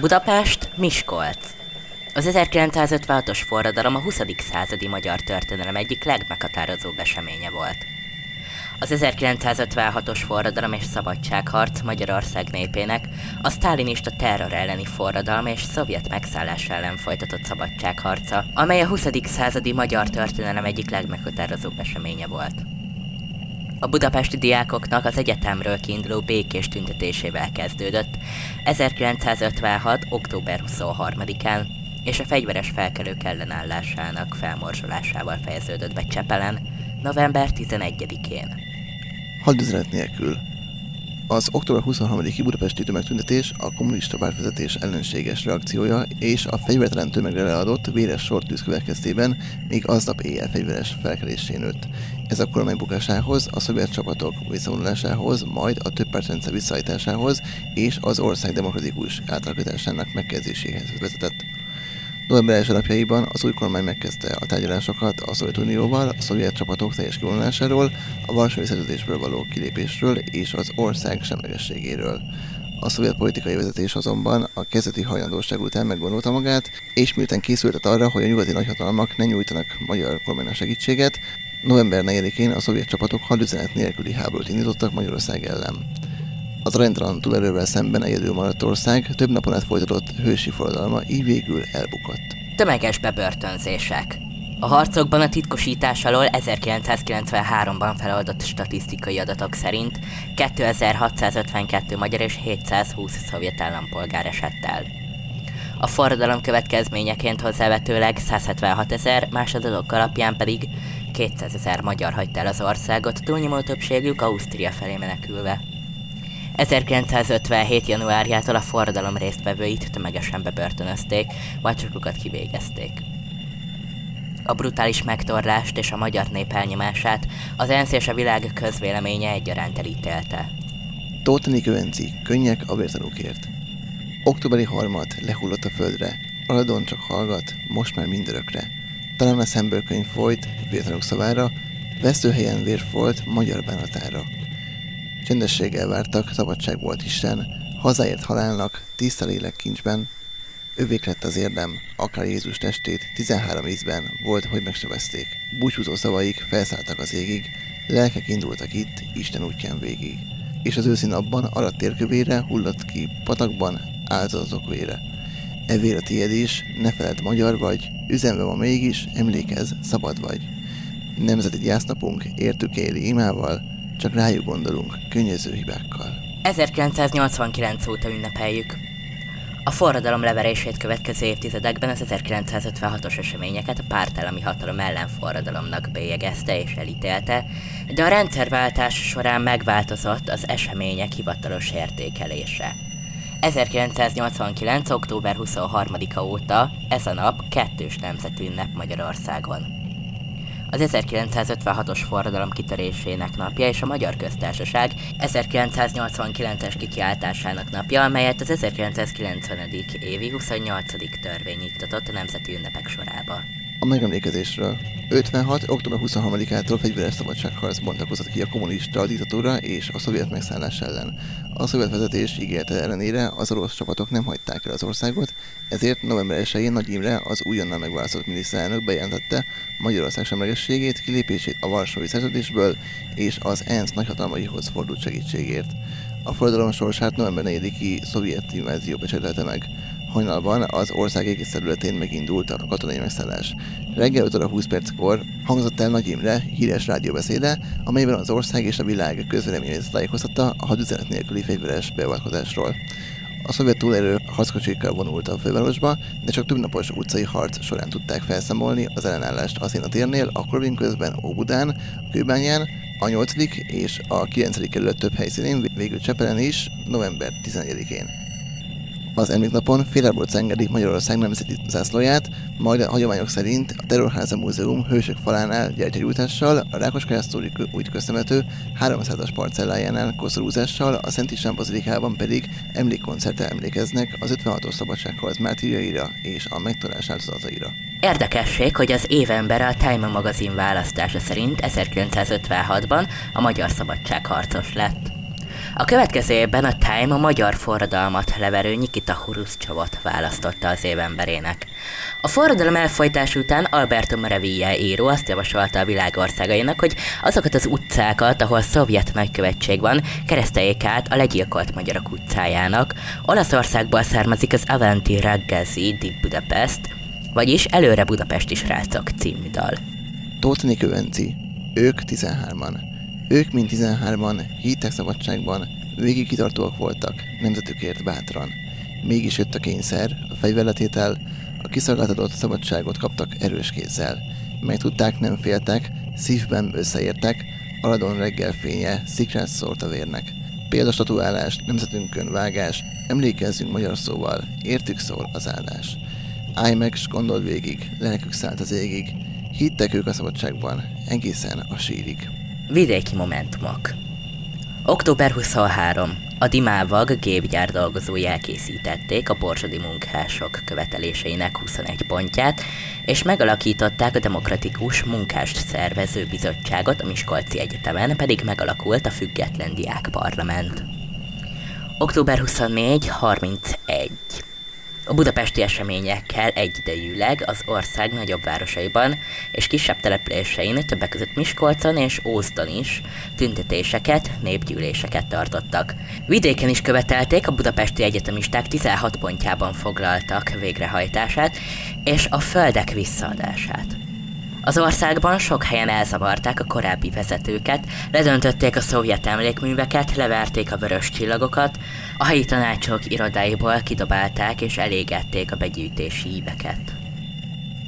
Budapest, Miskolc. Az 1956-os forradalom a 20. századi magyar történelem egyik legmeghatározóbb eseménye volt. Az 1956-os forradalom és szabadságharc Magyarország népének a sztálinista terror elleni forradalom és szovjet megszállás ellen folytatott szabadságharca, amely a 20. századi magyar történelem egyik legmeghatározóbb eseménye volt. A budapesti diákoknak az egyetemről kiinduló békés tüntetésével kezdődött 1956. október 23-án, és a fegyveres felkelők ellenállásának felmorzsolásával fejeződött be Csepelen november 11-én. Hadüzenet nélkül. Az október 23-i budapesti tömegtüntetés a kommunista pártvezetés ellenséges reakciója és a fegyvertelen tömegre leadott véres sortűz következtében még aznap éjjel fegyveres felkelésé nőtt. Ez a kormány bukásához, a szovjet csapatok visszavonulásához, majd a több rendszer visszaállításához és az ország demokratikus átalakításának megkezdéséhez vezetett. November első napjaiban az új kormány megkezdte a tárgyalásokat a Szovjetunióval, a szovjet csapatok teljes kivonulásáról, a Varsói Szerződésből való kilépésről és az ország semlegességéről. A szovjet politikai vezetés azonban a kezdeti hajlandóság után meggondolta magát, és miután készültet arra, hogy a nyugati nagyhatalmak ne nyújtanak magyar kormánynak segítséget, november 4-én a szovjet csapatok hadüzenet nélküli háborút indítottak Magyarország ellen. Az aránytalan túlerővel szemben egyedül maradt ország több napon át folytatott hősi forradalma így végül elbukott. Tömeges bebörtönzések. A harcokban a titkosítás alól 1993-ban feloldott statisztikai adatok szerint 2652 magyar és 720 szovjet állampolgár esett el. A forradalom következményeként hozzávetőleg 176 ezer, más adatok alapján pedig 200 ezer magyar hagyta el az országot, túlnyomó többségük Ausztria felé menekülve. 1957. januárjától a forradalom résztvevőit tömegesen bebörtönözték, vagy csokokat kivégezték. A brutális megtorlást és a magyar nép elnyomását az ENSZ és a világ közvéleménye egyaránt elítélte. Tótani Kövenci, könnyek a vértanúkért. Októberi harmad lehullott a földre, Aladon csak hallgat, most már mindörökre. Talán a szemből könyv folyt, vértanúk szavára, vesztőhelyen vér folyt magyar bánatára. Csendességgel vártak, szabadság volt Isten, hazáért halálnak, tiszta lélek kincsben, Övék lett az érdem, akár Jézus testét, 13 ízben volt, hogy megsebezték. Búcsúzó szavaik felszálltak az égig, lelkek indultak itt, Isten útján végig. És az őszín abban arat térkövére hullott ki patakban áldozatok vére. E vér a tiéd is, ne feled magyar vagy, üzenve ma mégis, emlékez, szabad vagy. Nemzeti gyásznapunk, értük éli imával, csak rájuk gondolunk, könnyező hibákkal. 1989 óta ünnepeljük. A forradalom leverését következő évtizedekben az 1956-os eseményeket a pártállami hatalom ellen forradalomnak bélyegezte és elítélte, de a rendszerváltás során megváltozott az események hivatalos értékelése. 1989. október 23-a óta ez a nap kettős nemzetű ünnep Magyarországon az 1956-os forradalom kitörésének napja és a Magyar Köztársaság 1989-es kikiáltásának napja, amelyet az 1990. évi 28. törvény iktatott a nemzeti ünnepek sorába. A megemlékezésről. 56. október 23-ától fegyveres szabadságharc bontakozott ki a kommunista diktatúra és a szovjet megszállás ellen. A szovjet vezetés ígérete ellenére az orosz csapatok nem hagyták el az országot, ezért november 1-én Nagy Imre, az újonnan megválasztott miniszterelnök bejelentette Magyarország semlegességét, kilépését a Varsói Szerződésből és az ENSZ nagyhatalmaihoz fordult segítségért. A forradalom sorsát november 4-i szovjet invázió becsetelte meg. Hajnalban az ország egész területén megindult a katonai megszállás. Reggel 5 óra 20 perckor hangzott el Nagy Imre híres rádióbeszéde, amelyben az ország és a világ közvéleményét tájékoztatta a hadüzenet nélküli fegyveres beavatkozásról. A szovjet túlélő harckocsikkal vonult a fővárosba, de csak több napos utcai harc során tudták felszámolni az ellenállást a térnél, akkor közben Óbudán, a Kőbányán, a 8. és a 9. kerület több helyszínén, végül Csepelen is, november 11-én. Az emléknapon félreborc engedik Magyarország nemzeti zászlóját, majd a hagyományok szerint a Terrorháza Múzeum hősök falánál gyertyagyújtással, a Rákos Kásztóri úgy köztemető 300-as parcellájánál koszorúzással, a Szent István Bazilikában pedig emlékkoncertre emlékeznek az 56-os szabadságharc mártírjaira és a megtalálás áldozataira. Érdekesség, hogy az évember a Time magazin választása szerint 1956-ban a magyar szabadságharcos lett. A következő évben a Time a magyar forradalmat leverő Nikita Hruszcsovot választotta az évemberének. A forradalom elfolytás után Alberto Maravilla író azt javasolta a világ országainak, hogy azokat az utcákat, ahol szovjet nagykövetség van, kereszteljék át a legyilkolt magyarok utcájának. Olaszországból származik az Avanti Raggazi di Budapest, vagyis Előre Budapesti srácok című dal. Tóth Nikőenci. Ők 13-an. Ők mind 13-an hittek szabadságban, végig kitartóak voltak, nemzetükért bátran. Mégis jött a kényszer, a fegyverletétel, a kiszolgáltatott szabadságot kaptak erős kézzel. Meg tudták, nem féltek, szívben összeértek, aladon reggel fénye, szikrát szólt a vérnek. Példastatuálás, nemzetünkön vágás, emlékezzünk magyar szóval, értük szól az áldás. Állj meg, s gondold végig, lelkük szállt az égig, hittek ők a szabadságban, egészen a sírig. Vidéki Momentumok Október 23. A Dimávag gépgyár dolgozói elkészítették a borsodi munkások követeléseinek 21 pontját, és megalakították a Demokratikus Munkást Szervező Bizottságot a Miskolci Egyetemen, pedig megalakult a Független Diák Parlament. Október 24. 31. A budapesti eseményekkel egyidejűleg az ország nagyobb városaiban és kisebb településein, többek között Miskolcon és Ózdon is tüntetéseket, népgyűléseket tartottak. Vidéken is követelték a budapesti egyetemisták 16 pontjában foglaltak végrehajtását és a földek visszaadását. Az országban sok helyen elzavarták a korábbi vezetőket, ledöntötték a szovjet emlékműveket, leverték a vörös csillagokat, a helyi tanácsok irodáiból kidobálták és elégették a begyűjtési íveket.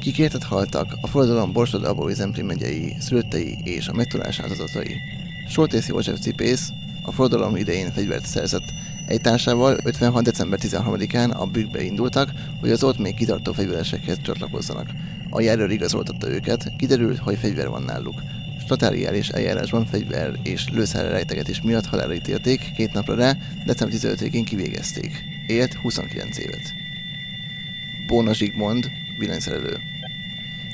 Kikértet haltak a forradalom Borsod Abói Zemplén megyei, szülöttei és a megtudás áldozatai. Soltész József Cipész a forradalom idején fegyvert szerzett, egy társával 56. december 13-án a bükkbe indultak, hogy az ott még kitartó fegyveresekhez csatlakozzanak. A járőr igazoltatta őket, kiderült, hogy fegyver van náluk. Statáriális eljárásban fegyver és lőszerre rejtegetés miatt halálra ítélték, két napra rá, december 15-én kivégezték. Élt 29 évet. Bóna Zsigmond, villanyszerelő.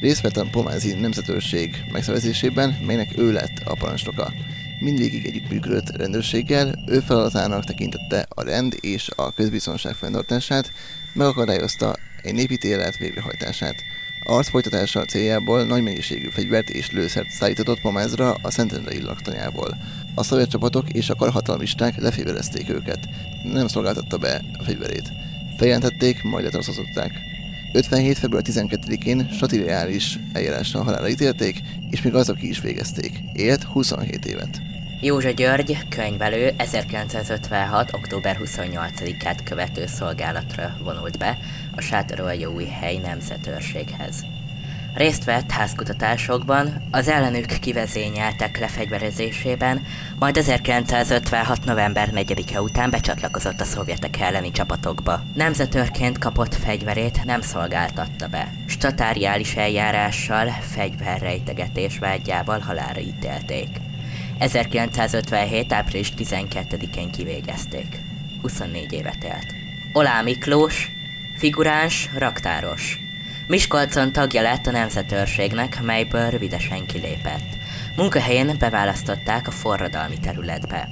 Részt vett a Pomázi nemzetőrség megszervezésében, melynek ő lett a parancsnoka mindvégig együttműködött rendőrséggel, ő feladatának tekintette a rend és a közbiztonság fenntartását, megakadályozta egy népítélet végrehajtását. A harc folytatása céljából nagy mennyiségű fegyvert és lőszert szállított Pomázra a Szentendrei laktanyából. A szovjet csapatok és a karhatalmisták lefévelezték őket. Nem szolgáltatta be a fegyverét. Feljelentették, majd letartóztatották. 57. február 12-én statireális eljárással halálra ítélték, és még azok ki is végezték. Élt 27 évet. Józsa György, könyvelő 1956. október 28-át követő szolgálatra vonult be a hely nemzetőrséghez. Részt vett házkutatásokban, az ellenük kivezényeltek lefegyverezésében, majd 1956. november 4-e után becsatlakozott a szovjetek elleni csapatokba. Nemzetőrként kapott fegyverét nem szolgáltatta be. Statáriális eljárással, fegyverrejtegetés vágyával halára ítélték. 1957. április 12-én kivégezték. 24 évet élt. Olá Miklós, figuráns, raktáros. Miskolcon tagja lett a nemzetőrségnek, melyből rövidesen kilépett. Munkahelyén beválasztották a forradalmi területbe.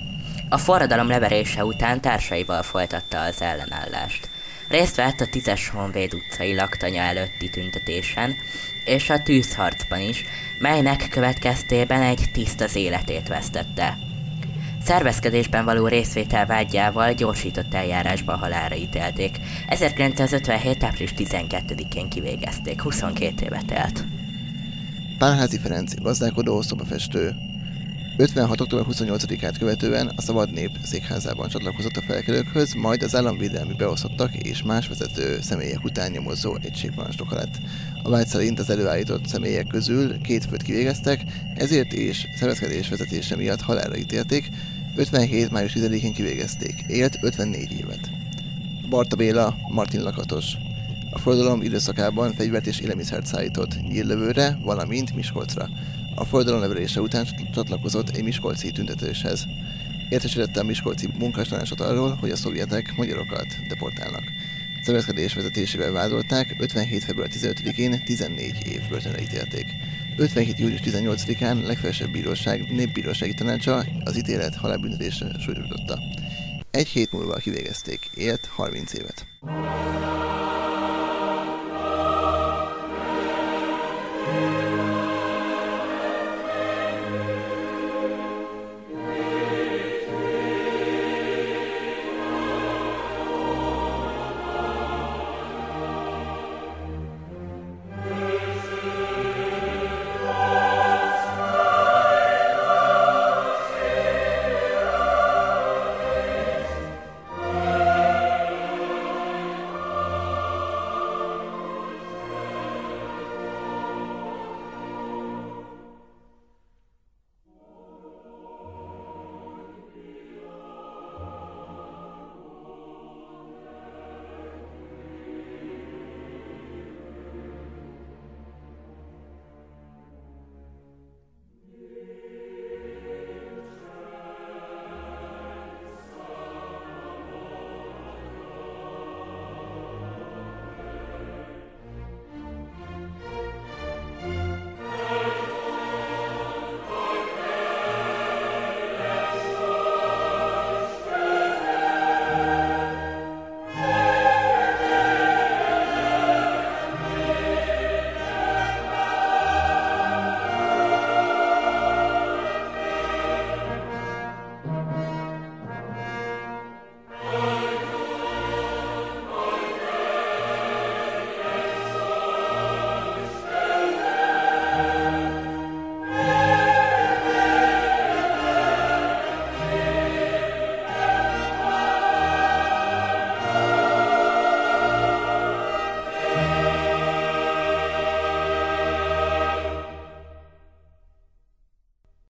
A forradalom leverése után társaival folytatta az ellenállást. Részt vett a Tízes Honvéd utcai laktanya előtti tüntetésen, és a tűzharcban is, melynek következtében egy tiszt az életét vesztette. Szervezkedésben való részvétel vágyával gyorsított eljárásban halára ítélték. 1957. április 12-én kivégezték, 22 évet élt. Pálházi Ferenc, gazdálkodó, szobafestő, 56. október 28-át követően a Szabad Nép székházában csatlakozott a felkelőkhöz, majd az államvédelmi beosztottak és más vezető személyek után nyomozó egységparancsnoka lett. A vágy szerint az előállított személyek közül két főt kivégeztek, ezért és szervezkedés vezetése miatt halálra ítélték, 57. május 10-én kivégezték, élt 54 évet. Barta Béla, Martin Lakatos. A forradalom időszakában fegyvert és élelmiszert szállított Nyírlövőre, valamint Miskolcra a forradalom leverése után csatlakozott egy miskolci tüntetéshez. Értesítette a miskolci munkástanácsot arról, hogy a szovjetek magyarokat deportálnak. Szervezkedés vezetésével vádolták, 57. február 15-én 14 év börtönre ítélték. 57. július 18-án legfelsőbb bíróság népbírósági tanácsa az ítélet halálbüntetésre súlyosította. Egy hét múlva kivégezték, élt 30 évet.